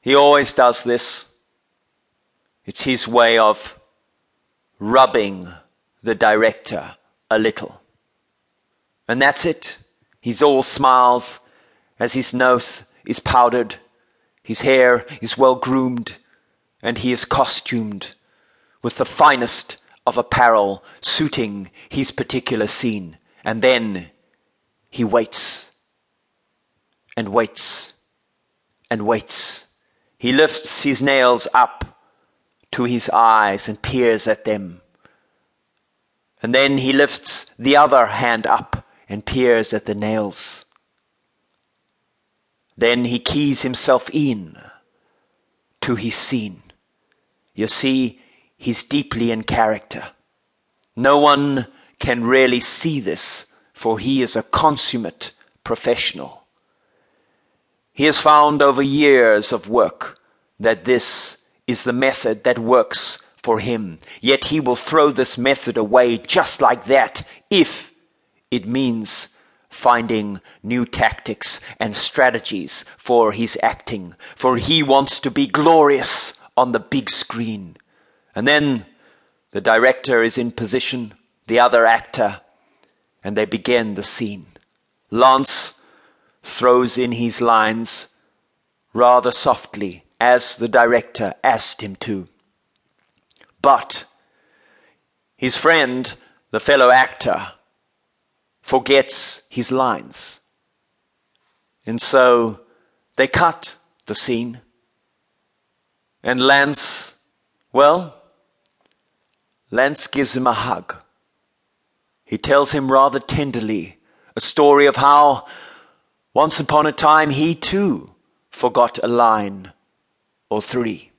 He always does this. It's his way of rubbing the director a little. And that's it. He's all smiles as his nose is powdered, his hair is well groomed, and he is costumed with the finest of apparel suiting his particular scene. And then he waits and waits and waits. He lifts his nails up to his eyes and peers at them. And then he lifts the other hand up and peers at the nails. Then he keys himself in to his scene. You see, he's deeply in character. No one can really see this, for he is a consummate professional. He has found over years of work that this is the method that works for him. Yet he will throw this method away just like that if it means finding new tactics and strategies for his acting. For he wants to be glorious on the big screen. And then the director is in position, the other actor, and they begin the scene. Lance throws in his lines rather softly as the director asked him to. But his friend, the fellow actor, forgets his lines. And so they cut the scene. And Lance, well, Lance gives him a hug. He tells him rather tenderly a story of how once upon a time he too forgot a line or three.